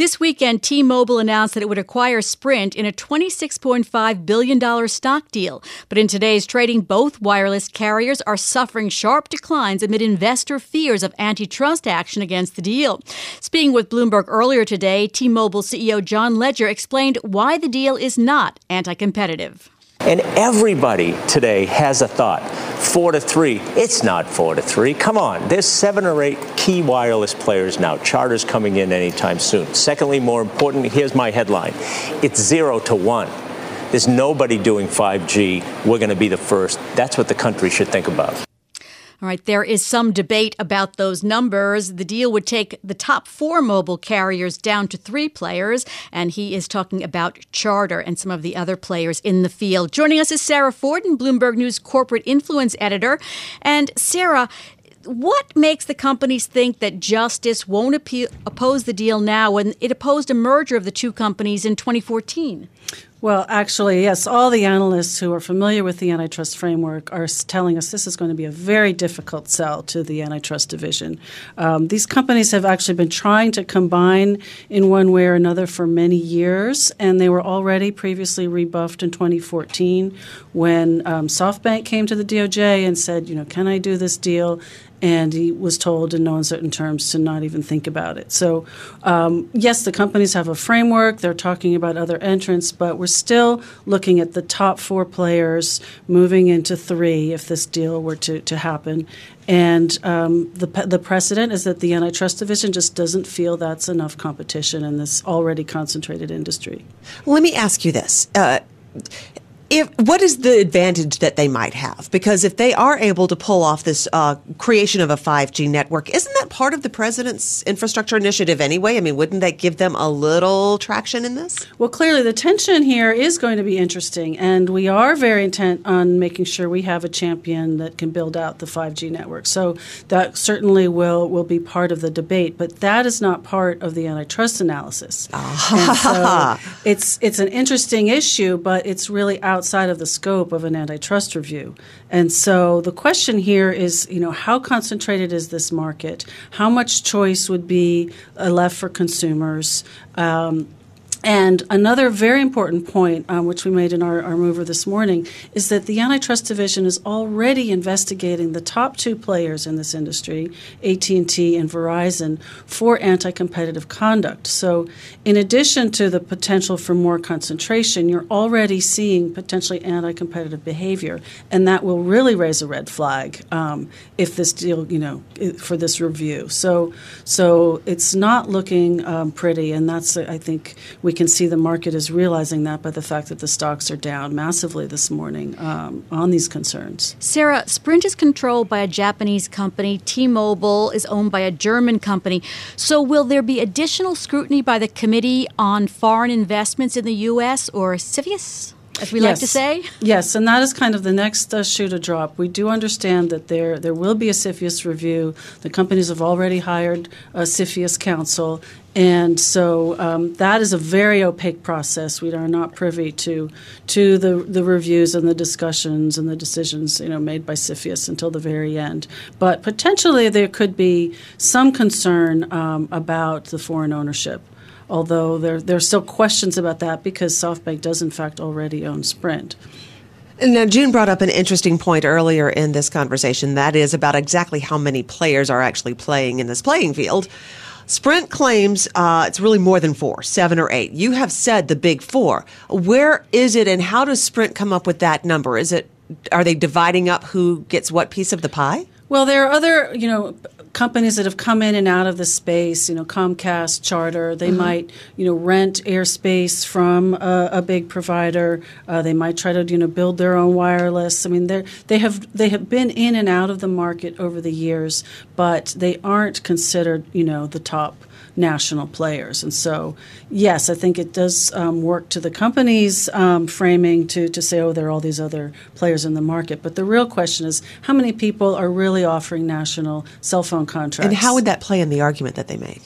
This weekend, T Mobile announced that it would acquire Sprint in a $26.5 billion stock deal. But in today's trading, both wireless carriers are suffering sharp declines amid investor fears of antitrust action against the deal. Speaking with Bloomberg earlier today, T Mobile CEO John Legere explained why the deal is not anti competitive. And everybody today has a thought. Four to three. It's not four to three. Come on. There's seven or eight key wireless players now. Charter's coming in anytime soon. Secondly, more important, here's my headline. It's zero to one. There's nobody doing 5G. We're going to be the first. That's what the country should think about. All right, there is some debate about those numbers. The deal would take the top four mobile carriers down to three players, and he is talking about Charter and some of the other players in the field. Joining us is Sara Forden, Bloomberg News corporate influence editor. And Sara, what makes the companies think that justice won't oppose the deal now when it opposed a merger of the two companies in 2014? Well, actually, yes, all the analysts who are familiar with the antitrust framework are telling us this is going to be a very difficult sell to the antitrust division. Um, these companies have actually been trying to combine in one way or another for many years, and they were already previously rebuffed in 2014 when um, SoftBank came to the DOJ and said, you know, can I do this deal? and he was told in no uncertain terms to not even think about it. So, um, yes, the companies have a framework. They're talking about other entrants, but we're still looking at the top four players moving into three if this deal were to, to happen. And um, the, the precedent is that the antitrust division just doesn't feel that's enough competition in this already concentrated industry. Let me ask you this. Uh, if what is the advantage that they might have? Because if they are able to pull off this uh, creation of a 5G network, isn't that part of the president's infrastructure initiative anyway? I mean, wouldn't that give them a little traction in this? Well, clearly the tension here is going to be interesting, and we are very intent on making sure we have a champion that can build out the 5G network. So that certainly will will be part of the debate, but that is not part of the antitrust analysis. Ah. So it's it's an interesting issue, but it's really out outside of the scope of an antitrust review. And so the question here is, you know, how concentrated is this market? How much choice would be uh, left for consumers? Um, and another very important point, um, which we made in our, our mover this morning, is that the antitrust division is already investigating the top two players in this industry, AT&T and Verizon, for anti-competitive conduct. So, in addition to the potential for more concentration, you're already seeing potentially anti-competitive behavior, and that will really raise a red flag um, if this deal, you know, for this review. So, so it's not looking um, pretty, and that's I think we we can see the market is realizing that by the fact that the stocks are down massively this morning um, on these concerns. Sara, Sprint is controlled by a Japanese company. T-Mobile is owned by a German company. So will there be additional scrutiny by the Committee on Foreign Investments in the U.S. or CFIUS? As we yes. like to say. Yes, and that is kind of the next uh, shoe to drop. We do understand that there there will be a CFIUS review. The companies have already hired a CFIUS counsel, and so um, that is a very opaque process. We are not privy to to the the reviews and the discussions and the decisions you know made by CFIUS until the very end. But potentially there could be some concern um, about the foreign ownership although there, there are still questions about that because SoftBank does, in fact, already own Sprint. Now, June brought up an interesting point earlier in this conversation. That is about exactly how many players are actually playing in this playing field. Sprint claims uh, it's really more than four, seven or eight. You have said the big four. Where is it, and how does Sprint come up with that number? Is it are they dividing up who gets what piece of the pie? Well, there are other, you know, companies that have come in and out of the space, you know, Comcast, Charter, they mm-hmm. might, you know, rent airspace from a, a big provider. Uh, they might try to, you know, build their own wireless. I mean, they they have they have been in and out of the market over the years, but they aren't considered, you know, the top national players. And so, yes, I think it does um, work to the company's um, framing to, to say, oh, there are all these other players in the market. But the real question is how many people are really offering national cell phone contracts. And how would that play in the argument that they make?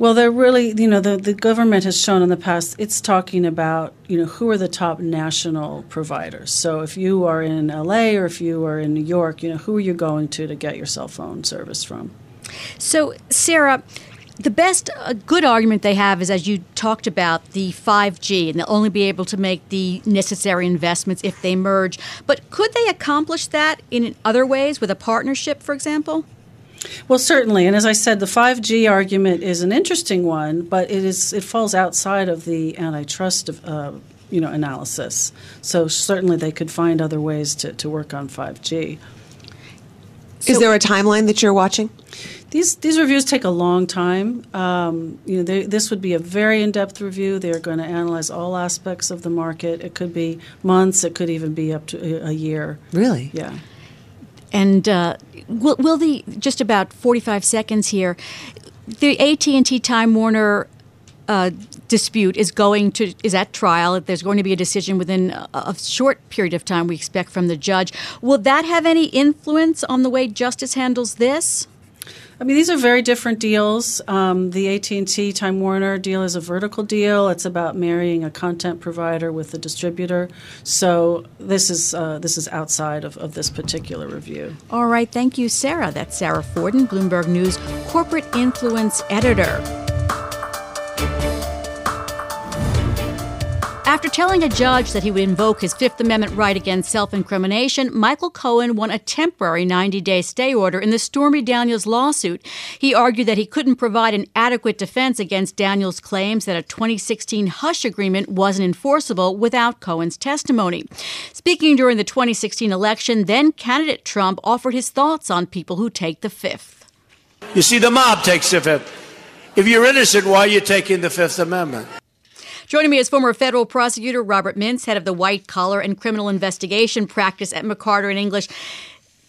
Well, they're really, you know, the, the government has shown in the past it's talking about, you know, who are the top national providers. So if you are in LA or if you are in New York, you know, who are you going to to get your cell phone service from? So, Sara, the best a good argument they have is as you talked about the 5G and they'll only be able to make the necessary investments if they merge. But could they accomplish that in other ways with a partnership, for example? Well, certainly, and as I said, the 5G argument is an interesting one, but it is it falls outside of the antitrust uh, you know analysis. So certainly, they could find other ways to, to work on 5G. So, is there a timeline that you're watching? These these reviews take a long time. Um, you know, they, this would be a very in depth review. They are going to analyze all aspects of the market. It could be months. It could even be up to a year. Really? Yeah. And uh, will, will the just about forty five seconds here? The AT and T Time Warner uh, dispute is going to is at trial. There's going to be a decision within a, a, short period of time. We expect from the judge. Will that have any influence on the way justice handles this? I mean, these are very different deals. Um, the AT&T Time Warner deal is a vertical deal. It's about marrying a content provider with a distributor. So this is uh, this is outside of, of this particular review. All right, thank you, Sara. That's Sara Forden, Bloomberg News corporate influence editor. After telling a judge that he would invoke his Fifth Amendment right against self incrimination, Michael Cohen won a temporary 90 day stay order in the Stormy Daniels lawsuit. He argued that he couldn't provide an adequate defense against Daniels' claims that a 2016 hush agreement wasn't enforceable without Cohen's testimony. Speaking during the 2016 election, then candidate Trump offered his thoughts on people who take the Fifth. You see, the mob takes the Fifth. If you're innocent, why are you taking the Fifth Amendment? Joining me is former federal prosecutor Robert Mintz, head of the white collar and criminal investigation practice at McCarter and English.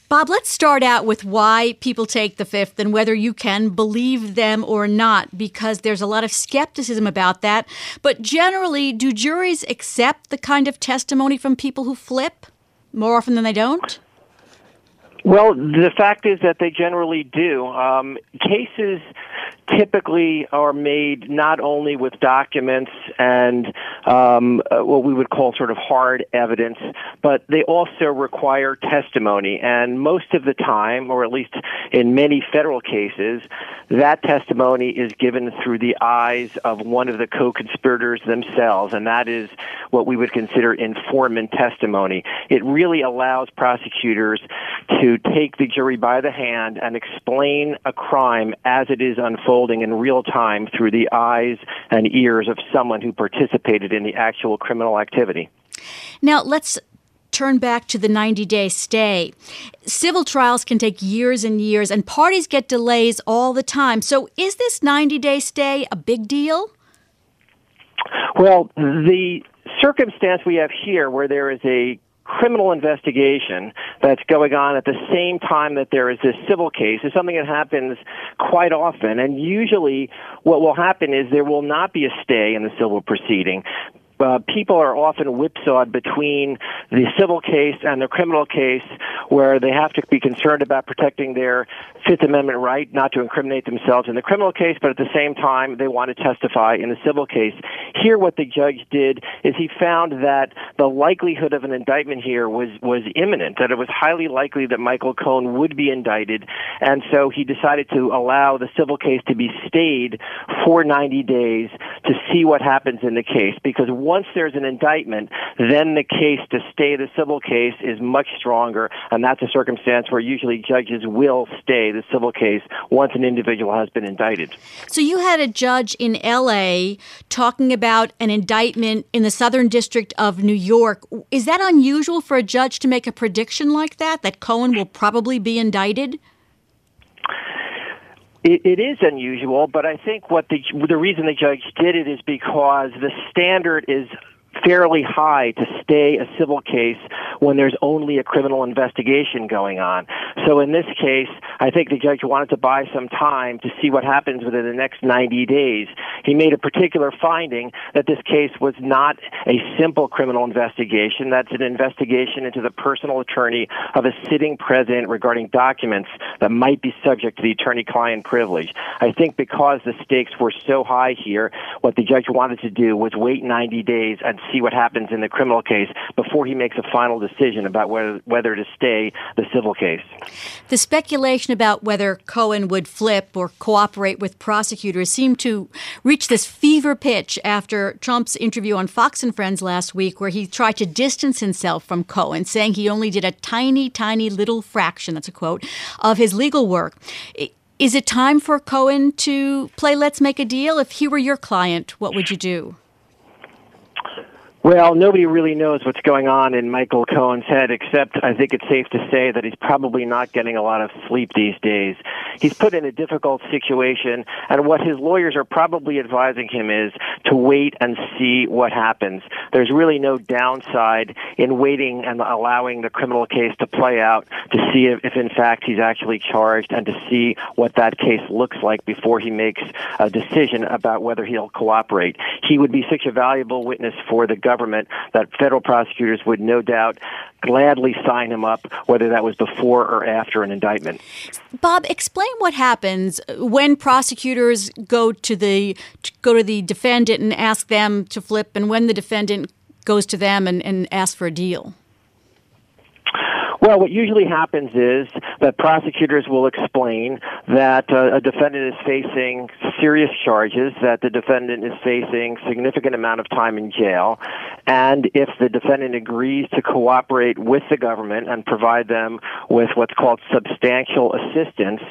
Bob, let's start out with why people take the fifth and whether you can believe them or not, because there's a lot of skepticism about that. But generally, do juries accept the kind of testimony from people who flip more often than they don't? Well, the fact is that they generally do. Um, cases typically are made not only with documents and um, uh, what we would call sort of hard evidence, but they also require testimony. And most of the time, or at least in many federal cases, that testimony is given through the eyes of one of the co-conspirators themselves, and that is what we would consider informant testimony. It really allows prosecutors to take the jury by the hand and explain a crime as it is unfolding in real time through the eyes and ears of someone who participated in the actual criminal activity. Now, let's turn back to the 90 day stay. Civil trials can take years and years, and parties get delays all the time. So, is this 90 day stay a big deal? Well, the circumstance we have here, where there is a criminal investigation that's going on at the same time that there is this civil case is something that happens quite often. And usually what will happen is there will not be a stay in the civil proceeding uh, people are often whipsawed between the civil case and the criminal case where they have to be concerned about protecting their Fifth Amendment right not to incriminate themselves in the criminal case, but at the same time they want to testify in the civil case. Here what the judge did is he found that the likelihood of an indictment here was, was imminent, that it was highly likely that Michael Cohen would be indicted, and so he decided to allow the civil case to be stayed for 90 days to see what happens in the case because once there's an indictment, then the case to stay the civil case is much stronger, and that's a circumstance where usually judges will stay the civil case once an individual has been indicted. So you had a judge in LA talking about an indictment in the Southern District of New York. Is that unusual for a judge to make a prediction like that, that Cohen will probably be indicted? It, it is unusual, but I think what the the reason the judge did it is because the standard is fairly high to stay a civil case when there's only a criminal investigation going on. So in this case, I think the judge wanted to buy some time to see what happens within the next 90 days. He made a particular finding that this case was not a simple criminal investigation. That's an investigation into the personal attorney of a sitting president regarding documents that might be subject to the attorney-client privilege. I think because the stakes were so high here, what the judge wanted to do was wait 90 days and see what happens in the criminal case before he makes a final decision about whether, whether to stay the civil case. The speculation about whether Cohen would flip or cooperate with prosecutors seemed to reach this fever pitch after Trump's interview on Fox and Friends last week, where he tried to distance himself from Cohen, saying he only did a tiny, tiny little fraction, that's a quote, of his legal work. Is it time for Cohen to play Let's Make a Deal? If he were your client, what would you do? Well, nobody really knows what's going on in Michael Cohen's head, except I think it's safe to say that he's probably not getting a lot of sleep these days. He's put in a difficult situation, and what his lawyers are probably advising him is to wait and see what happens. There's really no downside in waiting and allowing the criminal case to play out to see if, if in fact he's actually charged and to see what that case looks like before he makes a decision about whether he'll cooperate. He would be such a valuable witness for the government government that federal prosecutors would no doubt gladly sign him up, whether that was before or after an indictment. Bob, explain what happens when prosecutors go to the go to the defendant and ask them to flip, and when the defendant goes to them and, and asks for a deal. Well, what usually happens is that prosecutors will explain that uh, a defendant is facing serious charges, that the defendant is facing significant amount of time in jail, and if the defendant agrees to cooperate with the government and provide them with what's called substantial assistance,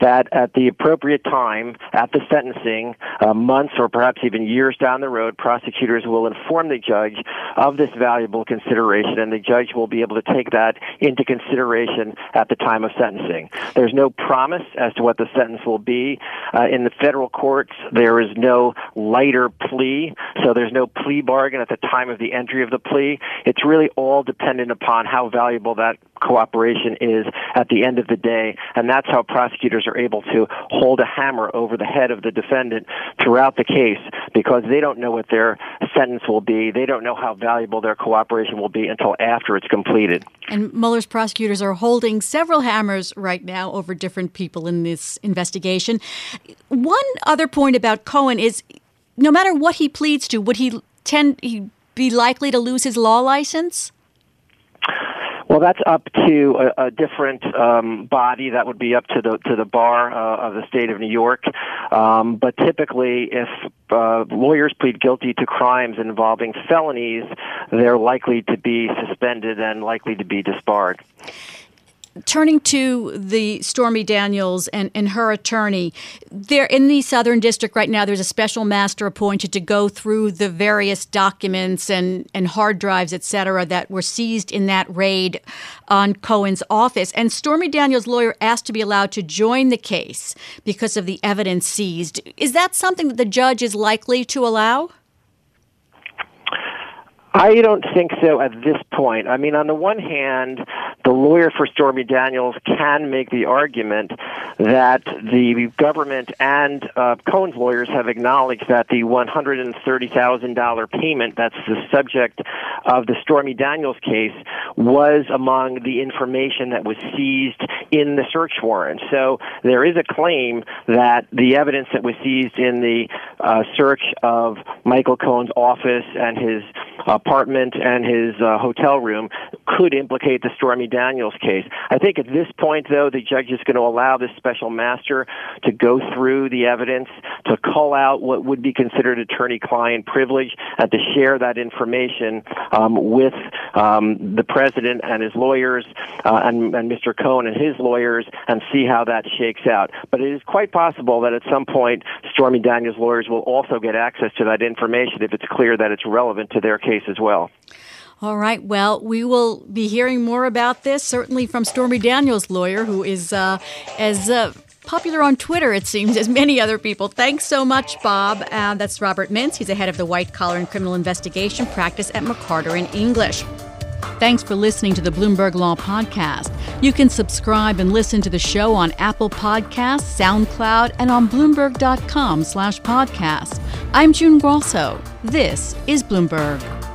that at the appropriate time at the sentencing, uh, months or perhaps even years down the road, prosecutors will inform the judge of this valuable consideration, and the judge will be able to take that into into consideration at the time of sentencing. There's no promise as to what the sentence will be. Uh, in the federal courts, there is no lighter plea, so there's no plea bargain at the time of the entry of the plea. It's really all dependent upon how valuable that cooperation is at the end of the day, and that's how prosecutors are able to hold a hammer over the head of the defendant throughout the case because they don't know what their sentence will be. They don't know how valuable their cooperation will be until after it's completed. And Mueller's prosecutors are holding several hammers right now over different people in this investigation. One other point about Cohen is no matter what he pleads to, would he tend he be likely to lose his law license? Well, that's up to a, a different um, body. That would be up to the to the bar uh, of the state of New York. Um, but typically, if uh, lawyers plead guilty to crimes involving felonies, they're likely to be suspended and likely to be disbarred turning to the Stormy Daniels and, and her attorney, there in the Southern District right now, there's a special master appointed to go through the various documents and, and hard drives, et cetera, that were seized in that raid on Cohen's office. And Stormy Daniels' lawyer asked to be allowed to join the case because of the evidence seized. Is that something that the judge is likely to allow? I don't think so at this point. I mean, on the one hand, the lawyer for Stormy Daniels can make the argument that the government and uh, Cohen's lawyers have acknowledged that the $130,000 payment that's the subject of the Stormy Daniels case was among the information that was seized in the search warrant. So there is a claim that the evidence that was seized in the uh, search of Michael Cohen's office and his apartment and his uh, hotel room could implicate the Stormy Daniels case. I think at this point, though, the judge is going to allow this special master to go through the evidence, to call out what would be considered attorney-client privilege, and to share that information um, with um, the president and his lawyers uh, and, and Mr. Cohen and his lawyers and see how that shakes out. But it is quite possible that at some point, Stormy Daniels' lawyers will also get access to that information if it's clear that it's relevant to their case as well. All right. Well, we will be hearing more about this, certainly from Stormy Daniels' lawyer, who is uh, as uh, popular on Twitter, it seems, as many other people. Thanks so much, Bob. Uh, that's Robert Mintz. He's the head of the White Collar and Criminal Investigation Practice at McCarter and English. Thanks for listening to the Bloomberg Law Podcast. You can subscribe and listen to the show on Apple Podcasts, SoundCloud, and on Bloomberg.com slash podcast. I'm June Grosso. This is Bloomberg.